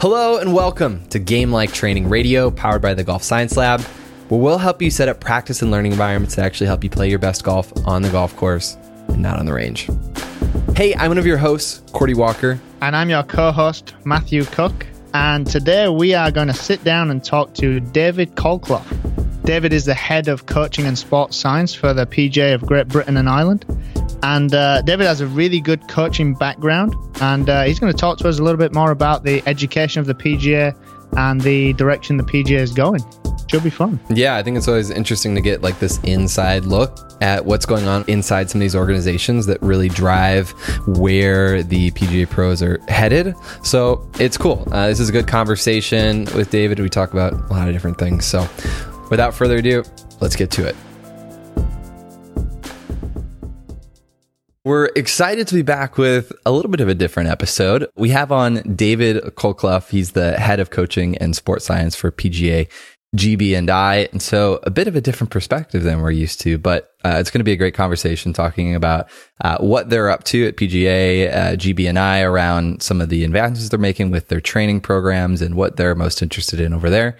Hello and welcome to Game Like Training Radio, powered by the Golf Science Lab, where we'll help you set up practice and learning environments that actually help you play your best golf on the golf course and not on the range. Hey, I'm one of your hosts, Cordie Walker. And I'm your co host, Matthew Cooke. And today we are going to sit down and talk to David Colclough. David is the head of coaching and sports science for the PGA of Great Britain and Ireland. And uh, David has a really good coaching background, and uh, he's going to talk to us a little bit more about the education of the PGA and the direction the PGA is going. Should be fun. Yeah, I think it's always interesting to get like this inside look at what's going on inside some of these organizations that really drive where the PGA pros are headed. So it's cool. Uh, this is a good conversation with David. We talk about a lot of different things. So without further ado, let's get to it. We're excited to be back with a little bit of a different episode. We have on David Colclough. He's the head of coaching and sports science for PGA GB and I. And so a bit of a different perspective than we're used to, but uh, it's going to be a great conversation talking about uh, what they're up to at PGA, uh, GB and I around some of the advances they're making with their training programs and what they're most interested in over there.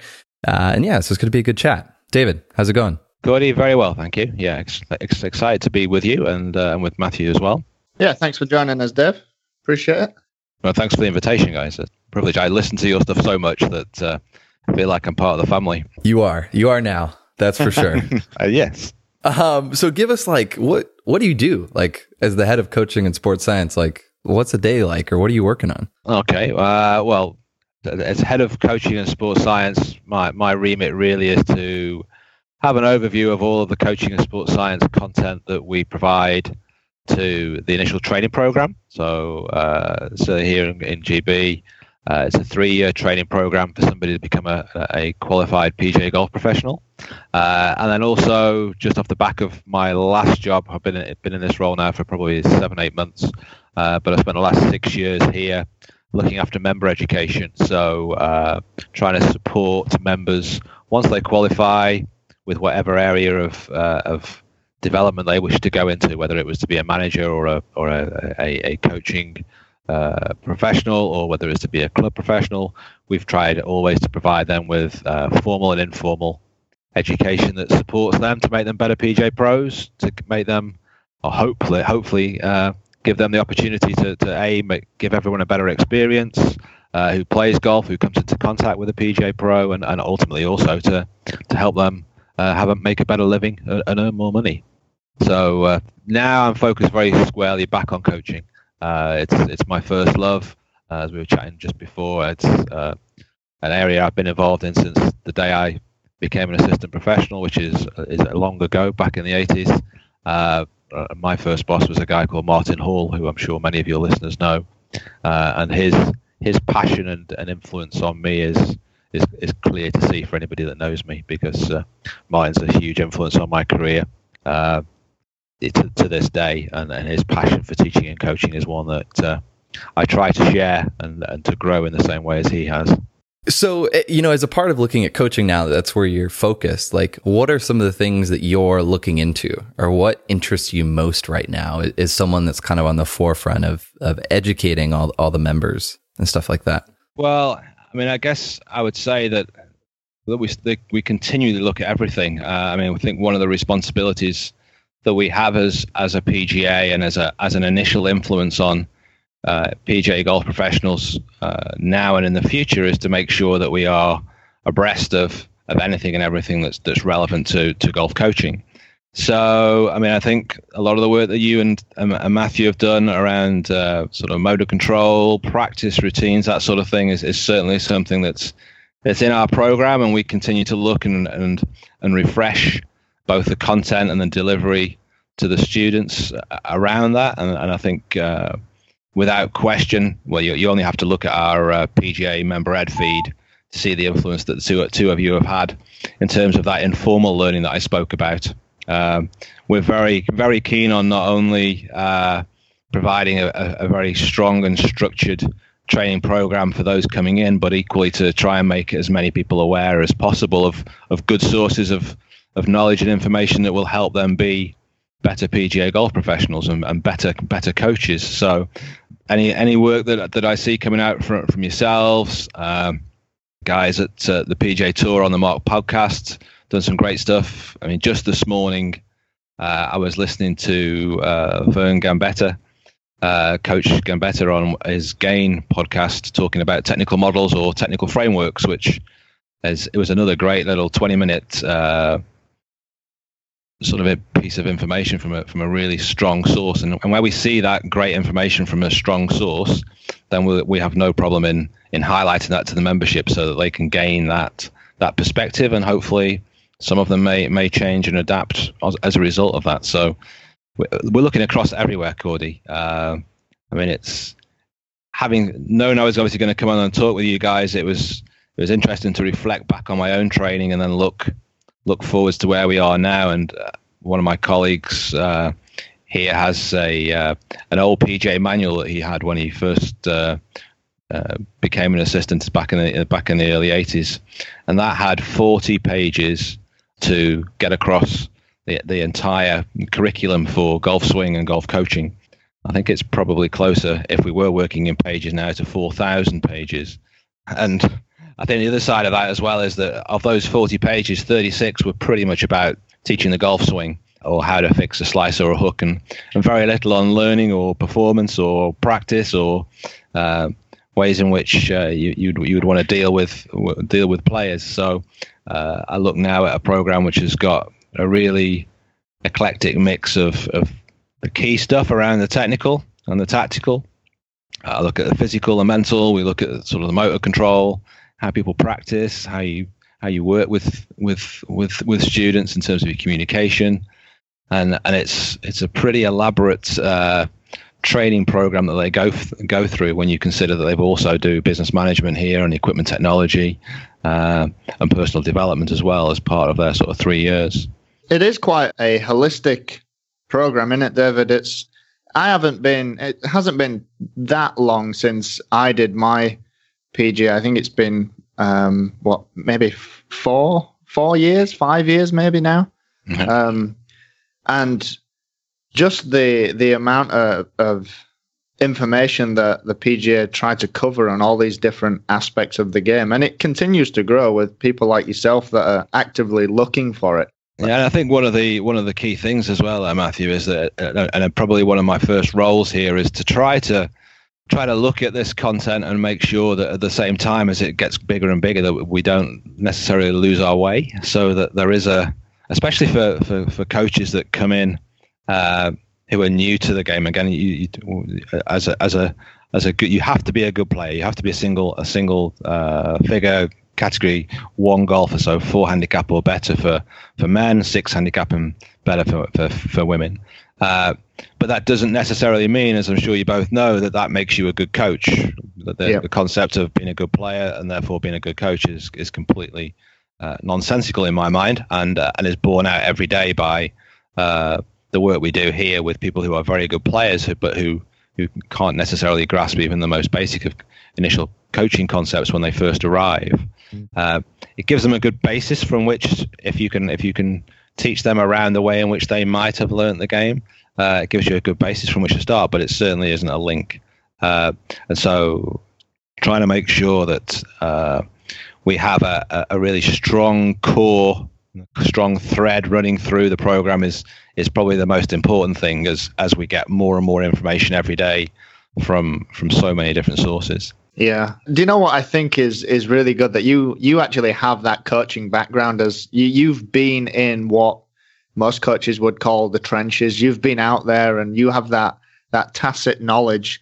Uh, and yeah, so it's going to be a good chat. David, how's it going? Gordy, very well, thank you. Yeah, ex- ex- excited to be with you and uh, and with Matthew as well. Yeah, thanks for joining us, Dev. Appreciate it. Well, thanks for the invitation, guys. It's a privilege. I listen to your stuff so much that uh, I feel like I'm part of the family. You are. You are now. That's for sure. uh, yes. Um, so give us like what what do you do like as the head of coaching and sports science? Like, what's a day like, or what are you working on? Okay. Uh, well, as head of coaching and sports science, my my remit really is to have an overview of all of the coaching and sports science content that we provide to the initial training program. So, uh, so here in, in GB, uh, it's a three-year training program for somebody to become a, a qualified PGA golf professional. Uh, and then also, just off the back of my last job, I've been been in this role now for probably seven, eight months. Uh, but I spent the last six years here looking after member education. So, uh, trying to support members once they qualify with whatever area of uh, of development they wish to go into, whether it was to be a manager or a or a, a, a coaching uh, professional or whether it's to be a club professional. We've tried always to provide them with uh, formal and informal education that supports them to make them better PGA pros, to make them, or hopefully, hopefully, uh, give them the opportunity to, to a make, give everyone a better experience. Uh, who plays golf, who comes into contact with a PGA pro, and, and ultimately also to to help them uh, have a, make a better living and earn more money. So uh, now I'm focused very squarely back on coaching. Uh, it's it's my first love, uh, as we were chatting just before. It's uh, an area I've been involved in since the day I became an assistant professional, which is is long ago, back in the 80s. Uh, my first boss was a guy called Martin Hall, who I'm sure many of your listeners know, and his his passion and, and influence on me is is, is clear to see for anybody that knows me because uh, mine's a huge influence on my career uh, to, to, this day, and, and, his passion for teaching and coaching is one that uh, I try to share and, and to grow in the same way as he has. So, eh, you know, as a part of looking at coaching now, that's where you're focused. Like, what are some of the things that you're looking into, or what interests you most right now? Is someone that's kind of on the forefront of of educating all all the members and stuff like that? Well, I mean, I guess I would say that that we we continue to look at everything. Uh, I mean, I think one of the responsibilities that we have as as a PGA and as a as an initial influence on uh, PGA golf professionals uh, now and in the future is to make sure that we are abreast of of anything and everything that's that's relevant to to golf coaching. So, I mean, I think a lot of the work that you and, and Matthew have done around uh, sort of motor control, practice routines, that sort of thing, is, is certainly something that's that's in our program, and we continue to look and and and refresh both the content and the delivery to the students around that. And, and I think, uh, without question, well, you, you only have to look at our uh, PGA member ed feed to see the influence that the two, two of you have had in terms of that informal learning that I spoke about. Um, we're very, very keen on not only uh, providing a, a, very strong and structured training program for those coming in, but equally to try and make as many people aware as possible of, of good sources of, of knowledge and information that will help them be better PGA golf professionals and, and better better coaches. So any any work that that I see coming out from from yourselves, um, guys at uh, the PGA Tour on the Mark podcast, done some great stuff. I mean, just this morning, uh, I was listening to uh, Vern Gambetta, uh, Coach Gambetta, on his Gain podcast, talking about technical models or technical frameworks, which is it was another great little twenty minute uh, sort of a piece of information from a from a really strong source, and, and where we see that great information from a strong source, then we we have no problem in in highlighting that to the membership so that they can gain that that perspective, and hopefully some of them may may change and adapt as, as a result of that. So we're looking across everywhere, Cordie. Uh, I mean, it's having known I was obviously going to come on and talk with you guys. It was it was interesting to reflect back on my own training and then look look forwards to where we are now. And uh, one of my colleagues uh, here has a uh, an old PJ manual that he had when he first uh, uh, became an assistant back in the back in the early 80s, and that had 40 pages to get across the the entire curriculum for golf swing and golf coaching. I think it's probably closer if we were working in pages now to 4,000 pages, and I think the other side of that as well is that of those 40 pages, 36 were pretty much about teaching the golf swing or how to fix a slice or a hook, and, and very little on learning or performance or practice or uh, ways in which uh, you, you'd you'd want to deal with deal with players. So uh, I look now at a program which has got a really eclectic mix of, of the key stuff around the technical and the tactical. I look at the physical and mental. We look at sort of the motor control, how people practice, how you how you work with with with with students in terms of your communication, and and it's it's a pretty elaborate uh, training program that they go go through when you consider that they've also do business management here and equipment technology uh, and personal development as well as part of their sort of three years. It is quite a holistic program, isn't it, David? It's I haven't been it hasn't been that long since I did my PG. I think it's been um, what maybe four four years, five years maybe now. Mm-hmm. Um, and just the the amount of, of information that the PGA tried to cover on all these different aspects of the game, and it continues to grow with people like yourself that are actively looking for it. Yeah, and I think one of the one of the key things as well, uh, Matthew, is that, uh, and probably one of my first roles here is to try to try to look at this content and make sure that at the same time as it gets bigger and bigger that we don't necessarily lose our way so that there is a especially for for, for coaches that come in uh, who are new to the game again you, you, as a as a as a good you have to be a good player you have to be a single a single uh, figure category one golfer so four handicap or better for for men six handicap and better for for, for women uh, but that doesn't necessarily mean, as I'm sure you both know, that that makes you a good coach. The, yep. the concept of being a good player and therefore being a good coach is is completely uh, nonsensical in my mind, and uh, and is borne out every day by uh, the work we do here with people who are very good players, but who who can't necessarily grasp even the most basic of initial coaching concepts when they first arrive. Mm. Uh, it gives them a good basis from which, if you can, if you can teach them around the way in which they might have learnt the game. Uh, it gives you a good basis from which to start, but it certainly isn't a link. Uh, and so, trying to make sure that uh, we have a, a really strong core, strong thread running through the program is is probably the most important thing as as we get more and more information every day from from so many different sources. Yeah. Do you know what I think is is really good that you you actually have that coaching background as you, you've been in what most coaches would call the trenches. You've been out there and you have that that tacit knowledge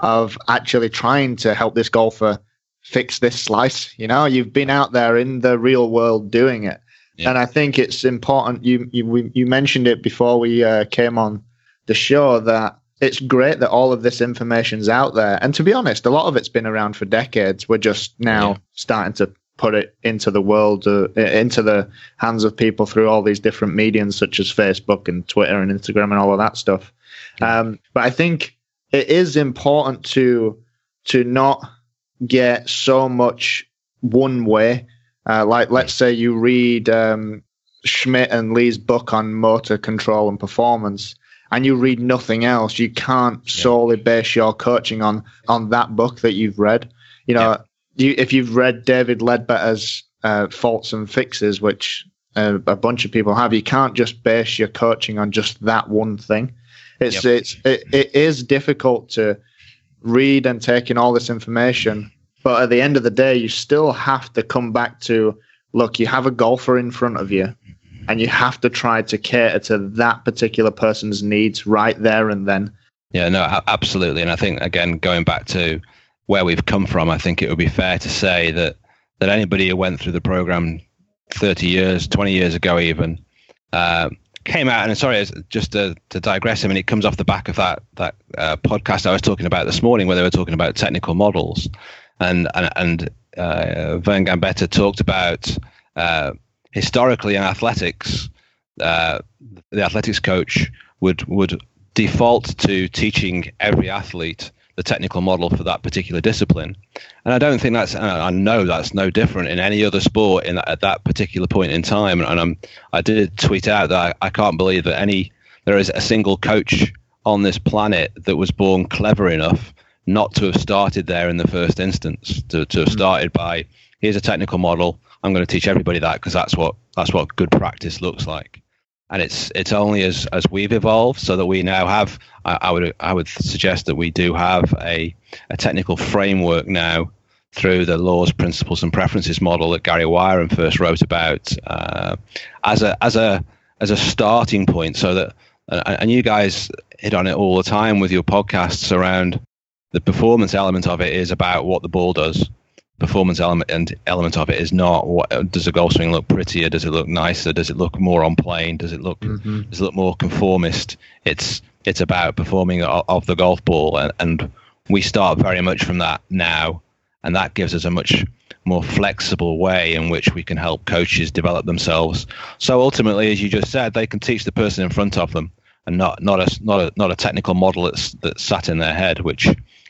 of actually trying to help this golfer fix this slice. You know, you've been out there in the real world doing it. Yeah. And I think it's important. You you you mentioned it before we uh, came on the show that it's great that all of this information's out there. And to be honest, a lot of it's been around for decades. We're just now yeah. starting to put it into the world, uh, into the hands of people through all these different mediums such as Facebook and Twitter and Instagram and all of that stuff. Yeah. Um, but I think it is important to to not get so much one way. Uh, like, let's say you read um, Schmidt and Lee's book on motor control and performance and you read nothing else, you can't yeah. solely base your coaching on on that book that you've read. You know, yeah. you, if you've read David Leadbetter's uh, Faults and Fixes, which uh, a bunch of people have, you can't just base your coaching on just that one thing. It's yep. it's it, it is difficult to read and take in all this information, but at the end of the day, you still have to come back to look. You have a golfer in front of you and you have to try to cater to that particular person's needs right there and then. Yeah, no, absolutely. And I think again, going back to where we've come from, I think it would be fair to say that that anybody who went through the program 30 years, 20 years ago, even uh, came out and sorry, just to, to digress. I mean, it comes off the back of that that uh, podcast I was talking about this morning, where they were talking about technical models, and and, and uh, Vern Gambetta talked about uh, historically in athletics, uh, the athletics coach would would default to teaching every athlete the technical model for that particular discipline. And I don't think that's, I know that's no different in any other sport in at that particular point in time. And I'm, I did tweet out that I, I can't believe that any, there is a single coach on this planet that was born clever enough not to have started there in the first instance, to, to have hmm. started by, here's a technical model, I'm going to teach everybody that because that's what that's what good practice looks like. And it's it's only as as we've evolved so that we now have. I, I would I would suggest that we do have a a technical framework now through the laws, principles, and preferences model that Gary Wiren first wrote about uh, as a as a as a starting point, so that and you guys hit on it all the time with your podcasts around the performance element of it is about what the ball does. Performance element and element of it is not what does a golf swing look prettier? Does it look nicer? Does it look more on plane? Does it look mm-hmm. does it look more conformist? It's it's about performing of, the golf ball and, and we start very much from that now and that gives us a much more flexible way in which we can help coaches develop themselves. So ultimately as you just said they can teach the person in front of them and not not a not a not a technical model that's that's sat in their head which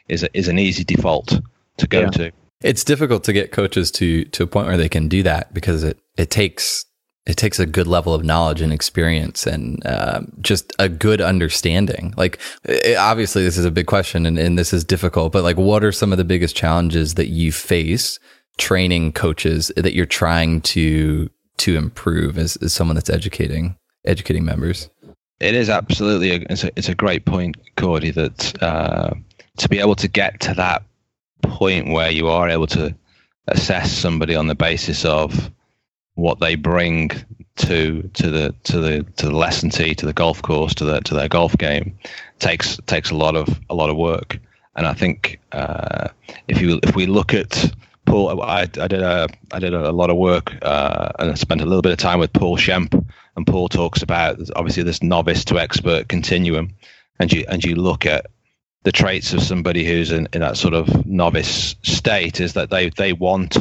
is a, is an easy default to go yeah. to it's difficult to get coaches to to a point where they can do that because it it takes it takes a good level of knowledge and experience and uh, just a good understanding. Like, it, obviously, this is a big question and, and this is difficult, but like, what are some of the biggest challenges that you face training coaches that you're trying to to improve as, as someone that's educating educating members? It is absolutely a, it's a, it's a great point, Cordie. That uh, to be able to get to that point where you are able to assess somebody on the basis of what they bring to to the to the to the lesson tee, to the golf course, to the to their golf game, takes takes a lot of a lot of work. And I think uh, if you if we look at Paul, I, I did a I did a lot of work uh, and I spent a little bit of time with Paul Schempp, and Paul talks about obviously this novice to expert continuum, and you and you look at the traits of somebody who's in, in that sort of novice state is that they they want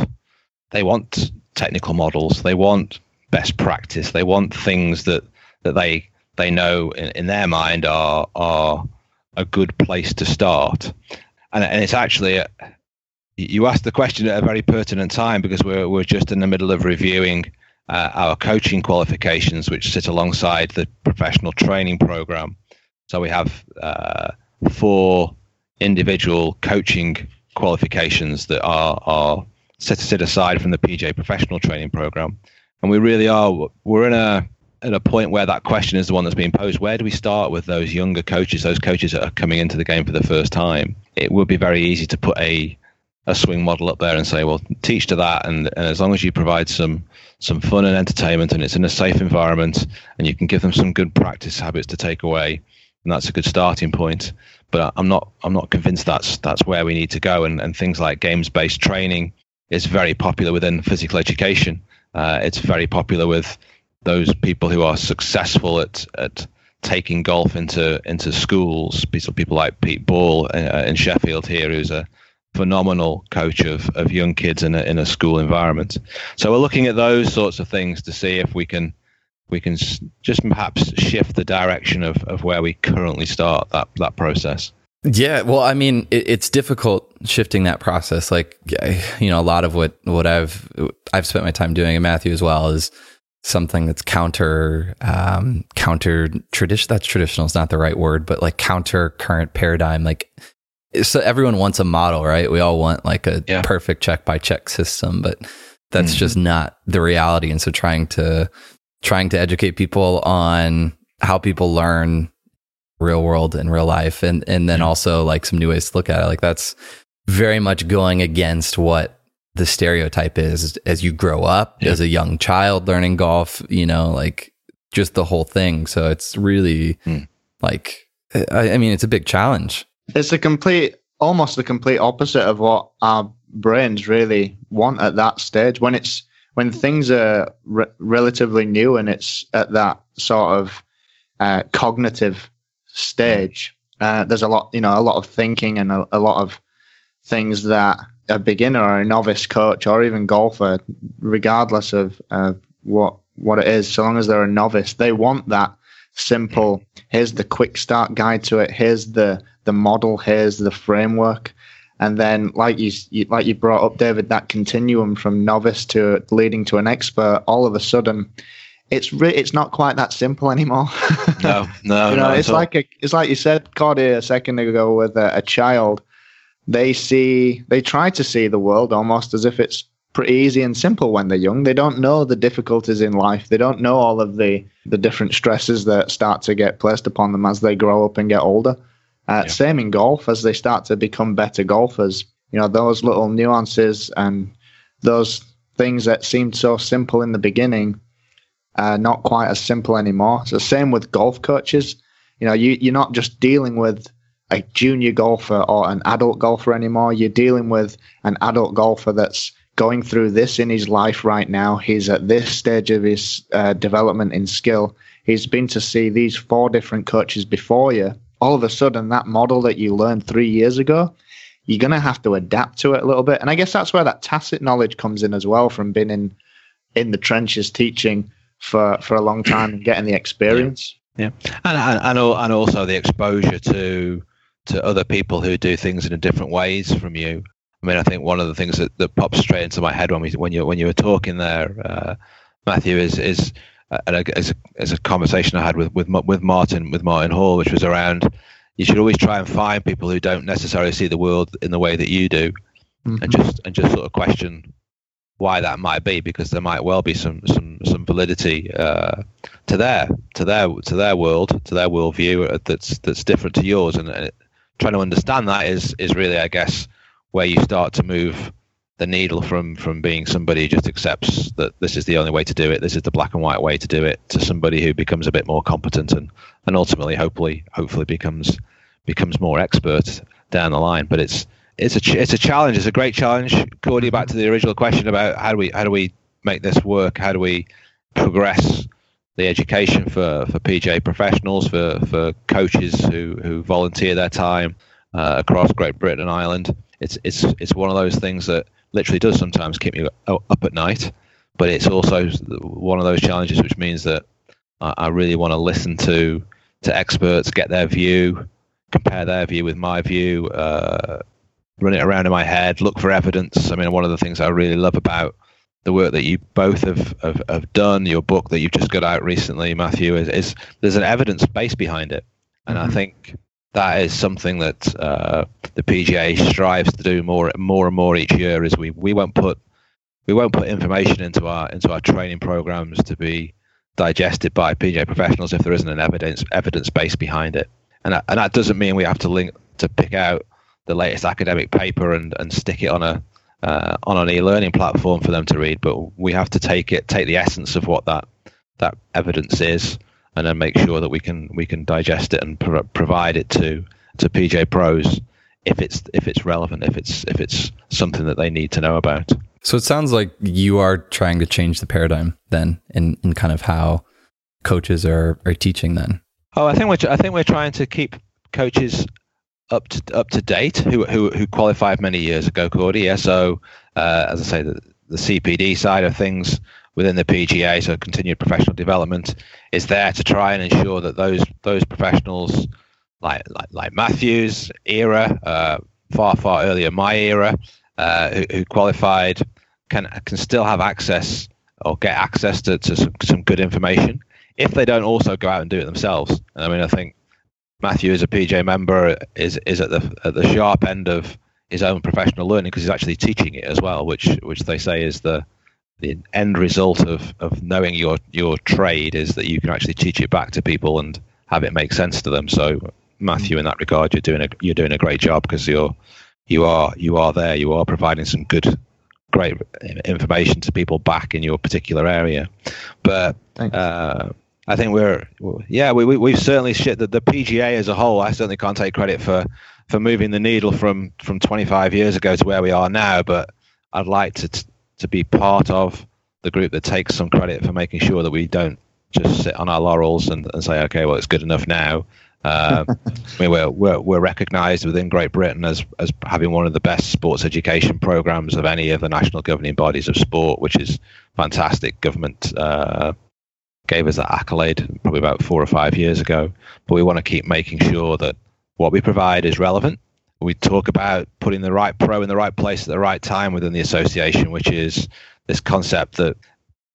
they want technical models. They want best practice. They want things that that they they know in, in their mind are are a good place to start. And, and it's actually a, you asked the question at a very pertinent time because we're we're just in the middle of reviewing uh, our coaching qualifications which sit alongside the professional training program. So we have uh, for individual coaching qualifications that are are set set aside from the PGA professional training program. And we really are we're in a at a point where that question is the one that's being posed. Where do we start with those younger coaches, those coaches that are coming into the game for the first time? It would be very easy to put a a swing model up there and say, well, teach to that, and, and as long as you provide some some fun and entertainment, and it's in a safe environment, and you can give them some good practice habits to take away, and that's a good starting point. But I'm not I'm not convinced that's that's where we need to go. And, and things like games based training is very popular within physical education. Uh, it's very popular with those people who are successful at at taking golf into into schools. People like Pete Ball uh, in Sheffield here, who's a phenomenal coach of, of young kids in a, in a school environment. So we're looking at those sorts of things to see if we can we can just perhaps shift the direction of, of where we currently start that, that process. Yeah, well, I mean, it, it's difficult shifting that process. Like, you know, a lot of what what I've I've spent my time doing, and Matthew as well, is something that's counter um, counter tradition. That's traditional. is not the right word, but like counter current paradigm. Like so, everyone wants a model, right? We all want like a yeah. perfect check by check system, but that's mm-hmm. just not the reality. And so, trying to trying to educate people on how people learn real world and real life, and and then also like some new ways to look at it. Like that's very much going against what the stereotype is as you grow up yeah. as a young child learning golf, you know, like just the whole thing. So it's really mm. like, I, I, mean, it's a big challenge. It's a complete, almost the complete opposite of what our brains really want at that stage. When it's, when things are re- relatively new and it's at that sort of uh, cognitive stage, uh, there's a lot, you know, a lot of thinking and a, a lot of things that a beginner or a novice coach or even golfer, regardless of uh, what what it is, so long as they're a novice, they want that simple. Here's the quick start guide to it. Here's the the model. Here's the framework. And then, like you, you like you brought up, David, that continuum from novice to leading to an expert. All of a sudden, it's re- it's not quite that simple anymore. no, no, you know, no, it's like a, it's like you said, Cody, a second ago with a, a child they see they try to see the world almost as if it's pretty easy and simple when they're young. They don't know the difficulties in life. They don't know all of the the different stresses that start to get placed upon them as they grow up and get older. Uh, yeah. Same in golf as they start to become better golfers. You know those little nuances and those things that seemed so simple in the beginning are not quite as simple anymore. So same with golf coaches. You know, you you're not just dealing with a junior golfer or an adult golfer anymore. You're dealing with an adult golfer that's going through this in his life right now. He's at this stage of his uh, development in skill. He's been to see these four different coaches before you. All of a sudden, that model that you learned three years ago, you're going to have to adapt to it a little bit. And I guess that's where that tacit knowledge comes in as well from being in, in the trenches teaching for, for a long time and getting the experience. Yeah. yeah. And, and, and also the exposure to to other people who do things in different ways from you. I mean, I think one of the things that, that pops straight into my head when we when you when you were talking there, uh, Matthew, is is uh, as, a, as a conversation I had with with with Martin with Martin Hall, which was around you should always try and find people who don't necessarily see the world in the way that you do, mm-hmm. and just and just sort of question why that might be, because there might well be some some some validity uh, to their to their to their world to their worldview that's that's different to yours, and, and it, trying to understand that is is really, I guess, where you start to move the needle from from being somebody who just accepts that this is the only way to do it, this is the black and white way to do it, to somebody who becomes a bit more competent and and ultimately, hopefully, hopefully becomes becomes more expert down the line. But it's it's a it's a challenge. It's a great challenge. Cody, back to the original question about how do we how do we make this work? How do we progress the education for, for PGA professionals, for, for coaches who, who volunteer their time uh, across Great Britain and Ireland. It's, it's, it's one of those things that literally does sometimes keep me up at night, but it's also one of those challenges which means that I, really want to listen to, to experts, get their view, compare their view with my view, uh, run it around in my head, look for evidence. I mean, one of the things I really love about the work that you both have, have, have done, your book that you've just got out recently, Matthew, is, is there's an evidence base behind it. And mm-hmm. I think that is something that uh, the PGA strives to do more, more and more each year. Is we, we won't put we won't put information into our into our training programs to be digested by PGA professionals if there isn't an evidence evidence base behind it. And that, and that doesn't mean we have to link to pick out the latest academic paper and, and stick it on a uh, on an e-learning platform for them to read. But we have to take it, take the essence of what that that evidence is, and then make sure that we can we can digest it and pro- provide it to to PGA pros if it's if it's relevant, if it's if it's something that they need to know about. So it sounds like you are trying to change the paradigm then in, in kind of how coaches are, are teaching then. Oh, I think we're I think we're trying to keep coaches up to up to date who who, who qualified many years ago, Cordie. Yeah, so uh, as I say, the, the CPD side of things within the PGA, so continued professional development, is there to try and ensure that those those professionals, like like, like Matthews era, uh, far far earlier my era, uh, who, who, qualified, can can still have access or get access to, to some, some good information if they don't also go out and do it themselves. And I mean, I think Matthew, is a PJ member, is is at the at the sharp end of his own professional learning because he's actually teaching it as well, which which they say is the the end result of, of knowing your your trade is that you can actually teach it back to people and have it make sense to them. So Matthew, in that regard, you're doing a you're doing a great job because you're you are you are there. You are providing some good, great information to people back in your particular area. But uh, I think we're yeah we, we we've certainly shit that the PGA as a whole. I certainly can't take credit for for moving the needle from from 25 years ago to where we are now. But I'd like to to be part of the group that takes some credit for making sure that we don't just sit on our laurels and, and say, okay, well, it's good enough now. Uh, I mean, we're, we're, we're recognised within Great Britain as, as having one of the best sports education programs of any of the national governing bodies of sport, which is fantastic. Government uh, gave us that accolade probably about four or five years ago. But we want to keep making sure that what we provide is relevant we talk about putting the right pro in the right place at the right time within the association, which is this concept that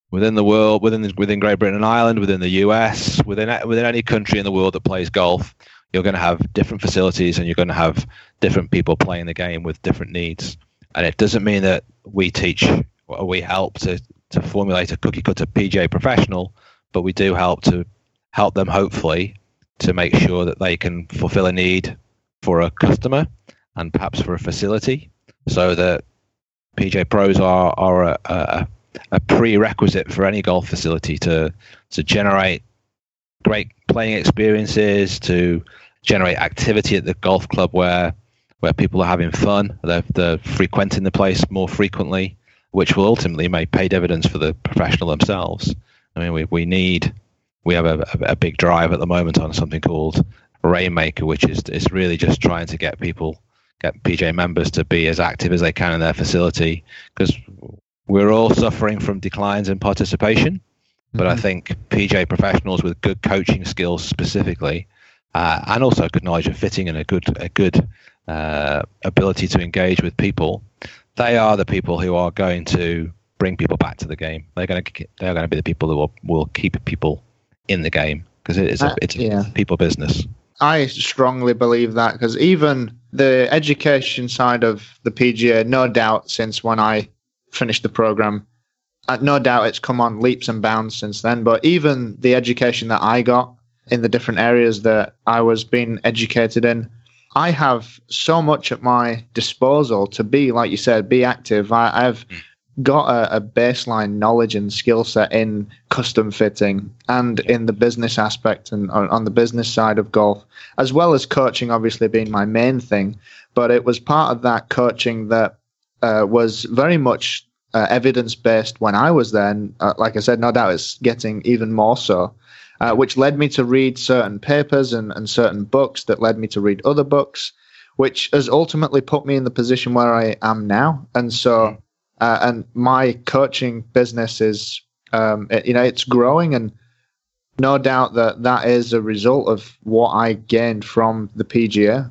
within the world, within within Great Britain and Ireland, within the US, within within any country in the world that plays golf, you're going to have different facilities and you're going to have different people playing the game with different needs. And it doesn't mean that we teach or we help to to formulate a cookie cutter PGA professional, but we do help to help them hopefully to make sure that they can fulfill a need for a customer and perhaps for a facility, so that PJ Pros are are a, a, a prerequisite for any golf facility to to generate great playing experiences, to generate activity at the golf club where where people are having fun, they're, they're frequenting the place more frequently, which will ultimately may pay dividends for the professional themselves. I mean, we, we need we have a, a, big drive at the moment on something called Rainmaker, which is is really just trying to get people, get PJ members to be as active as they can in their facility, because we're all suffering from declines in participation. Mm-hmm. But I mm-hmm. think PJ professionals with good coaching skills specifically, uh, and also good knowledge of fitting and a good a good uh, ability to engage with people, they are the people who are going to bring people back to the game. They're going to they're going to be the people who will, will keep people in the game because it is a, uh, it's a yeah. people business. I strongly believe that because even the education side of the PGA, no doubt, since when I finished the program, uh, no doubt it's come on leaps and bounds since then. But even the education that I got in the different areas that I was being educated in, I have so much at my disposal to be, like you said, be active. I, have mm got a, a baseline knowledge and skill set in custom fitting and in the business aspect and on, on, the business side of golf, as well as coaching, obviously being my main thing. But it was part of that coaching that uh, was very much uh, evidence based when I was there. And uh, like I said, no doubt it's getting even more so. Uh, which led me to read certain papers and, and certain books that led me to read other books, which has ultimately put me in the position where I am now. And so uh, and my coaching business is, um, it, you know, it's growing, and no doubt that that is a result of what I gained from the PGA.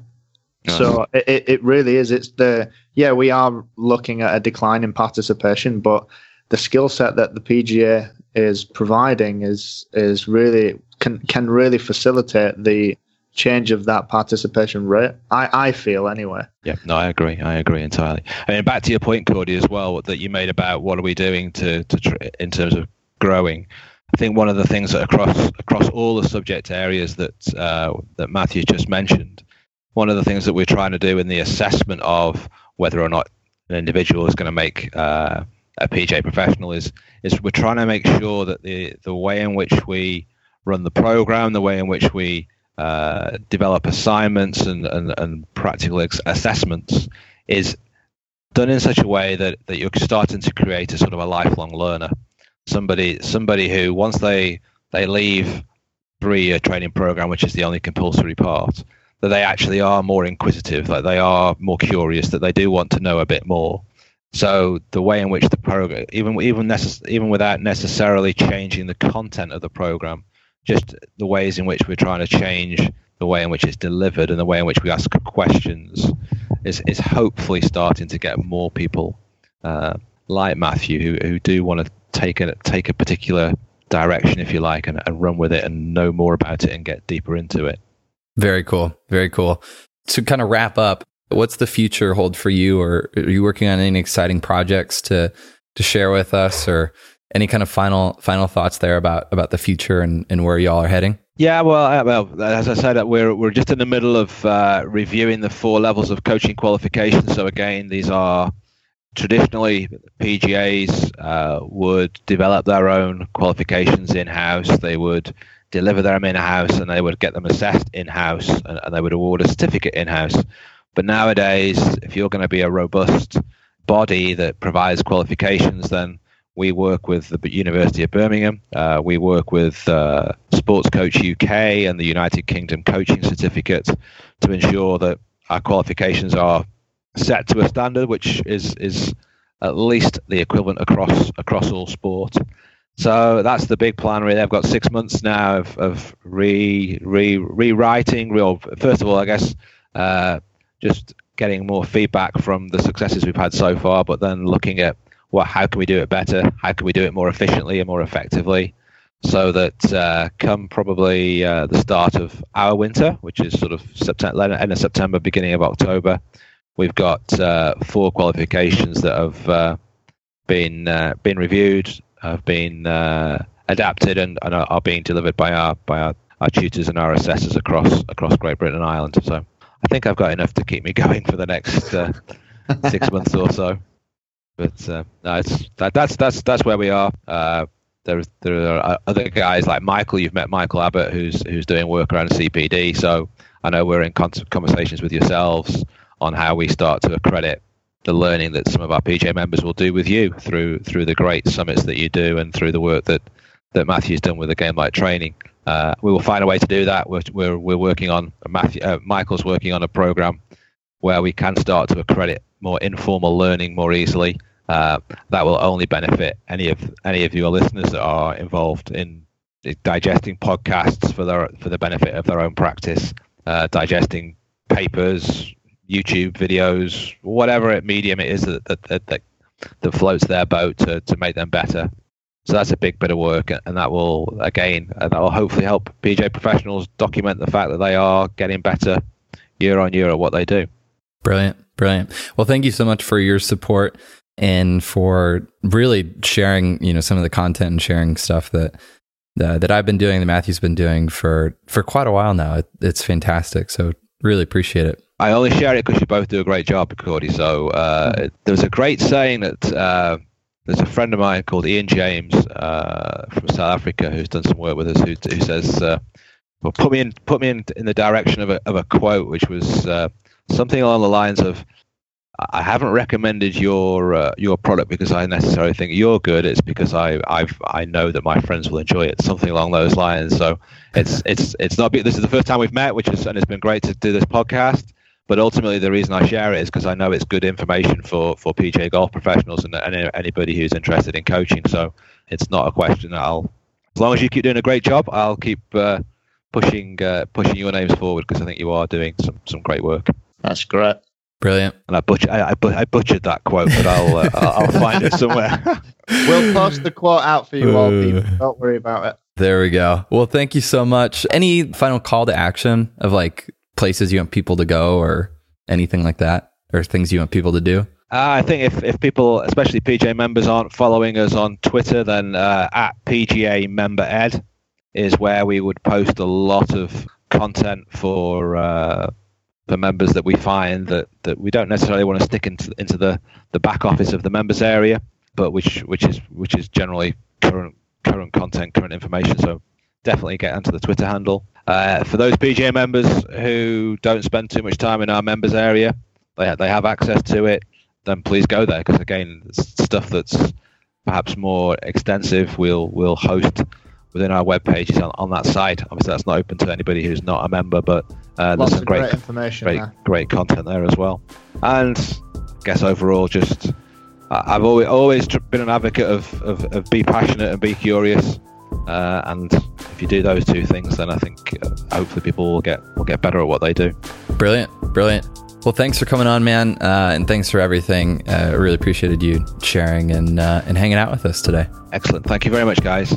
So it, it really is. It's the yeah, we are looking at a decline in participation, but the skill set that the PGA is providing is is really can can really facilitate the change of that participation rate. I, I feel anyway. Yeah, no, I agree. I agree entirely. I mean, back to your point, Cody, as well, that you made about what are we doing to, to tr- in terms of growing. I think one of the things that across across all the subject areas that uh, that Matthew just mentioned, one of the things that we're trying to do in the assessment of whether or not an individual is going to make uh, a PJ professional is is we're trying to make sure that the the way in which we run the program, the way in which we uh, develop assignments and, and, and practical ex- assessments is done in such a way that, that you're starting to create a sort of a lifelong learner. Somebody somebody who once they they leave three year training program, which is the only compulsory part, that they actually are more inquisitive, that they are more curious, that they do want to know a bit more. So the way in which the program, even even necess- even without necessarily changing the content of the program, just the ways in which we're trying to change the way in which it's delivered and the way in which we ask questions is, is hopefully starting to get more people uh, like Matthew who, who do want to take a take a particular direction, if you like, and, and run with it and know more about it and get deeper into it. Very cool. Very cool. To kind of wrap up, what's the future hold for you, or are you working on any exciting projects to to share with us, or any kind of final final thoughts there about about the future and, and where y'all are heading? Yeah, well, uh, well, as I said, we're we're just in the middle of uh, reviewing the four levels of coaching qualifications. So again, these are traditionally PGAs uh, would develop their own qualifications in house. They would deliver them in house, and they would get them assessed in house, and, and they would award a certificate in house. But nowadays, if you're going to be a robust body that provides qualifications, then we work with the University of Birmingham. Uh, we work with uh, Sports Coach UK and the United Kingdom Coaching Certificate to ensure that our qualifications are set to a standard which is is at least the equivalent across across all sport. So that's the big plan. Really, I've got six months now of, of re, re rewriting. Real first of all, I guess uh, just getting more feedback from the successes we've had so far, but then looking at well, how can we do it better? How can we do it more efficiently and more effectively? So that uh, come probably uh, the start of our winter, which is sort of September, end of September, beginning of October, we've got uh, four qualifications that have uh, been uh, been reviewed, have been uh, adapted, and, and are, are, being delivered by our by our, our tutors and our assessors across across Great Britain and Ireland. So I think I've got enough to keep me going for the next six months or so. But uh, no, it's that, that's that's that's where we are. Uh, there there are other guys like Michael. You've met Michael Abbott, who's who's doing work around CPD. So I know we're in conversations with yourselves on how we start to accredit the learning that some of our PJ members will do with you through through the great summits that you do and through the work that that Matthew's done with the game like training. Uh, we will find a way to do that. We're we're, we're working on Matthew. Uh, Michael's working on a program where we can start to accredit more informal learning more easily uh, that will only benefit any of any of your listeners that are involved in digesting podcasts for their for the benefit of their own practice, uh, digesting papers, YouTube videos, whatever medium it is that that, that, that, that floats their boat to, to make them better. So that's a big bit of work, and that will again uh, that will hopefully help PGA professionals document the fact that they are getting better year on year at what they do. Brilliant, brilliant. Well, thank you so much for your support and for really sharing, you know, some of the content and sharing stuff that uh, that I've been doing, that Matthew's been doing for for quite a while now. It, it's fantastic. So really appreciate it. I only share it because you both do a great job, Cody. So uh, mm-hmm. there was a great saying that uh, there's a friend of mine called Ian James uh, from South Africa who's done some work with us who, who says, uh, "Well, put me in put me in in the direction of a of a quote, which was uh, something along the lines of." I haven't recommended your uh, your product because I necessarily think you're good. It's because I I've I know that my friends will enjoy it. Something along those lines. So it's it's it's not. This is the first time we've met, which is and it's been great to do this podcast. But ultimately, the reason I share it is because I know it's good information for for PGA golf professionals and, and anybody who's interested in coaching. So it's not a question that I'll. As long as you keep doing a great job, I'll keep uh, pushing uh, pushing your names forward because I think you are doing some some great work. That's great. Brilliant. And I, butcher, I, I, butchered that quote, but I'll uh, I'll find it somewhere. we'll post the quote out for you all, people. Don't worry about it. There we go. Well, thank you so much. Any final call to action of like places you want people to go or anything like that, or things you want people to do? Uh, I think if, if people, especially PGA members, aren't following us on Twitter, then uh, at PGA Member Ed is where we would post a lot of content for uh, for members that we find that, that we don't necessarily want to stick into into the, the back office of the members area, but which which is which is generally current current content, current information. So definitely get onto the Twitter handle. Uh, for those PGA members who don't spend too much time in our members area, they they have access to it. Then please go there because again, stuff that's perhaps more extensive. We'll we'll host within our web pages on, on that site. Obviously, that's not open to anybody who's not a member, but uh, there's some great, great information, great, great content there as well. And I guess overall, just I've always always been an advocate of, of, of be passionate and be curious. Uh, and if you do those two things, then I think uh, hopefully people will get will get better at what they do. Brilliant, brilliant. Well, thanks for coming on, man, uh, and thanks for everything. I uh, really appreciated you sharing and uh, and hanging out with us today. Excellent. Thank you very much, guys.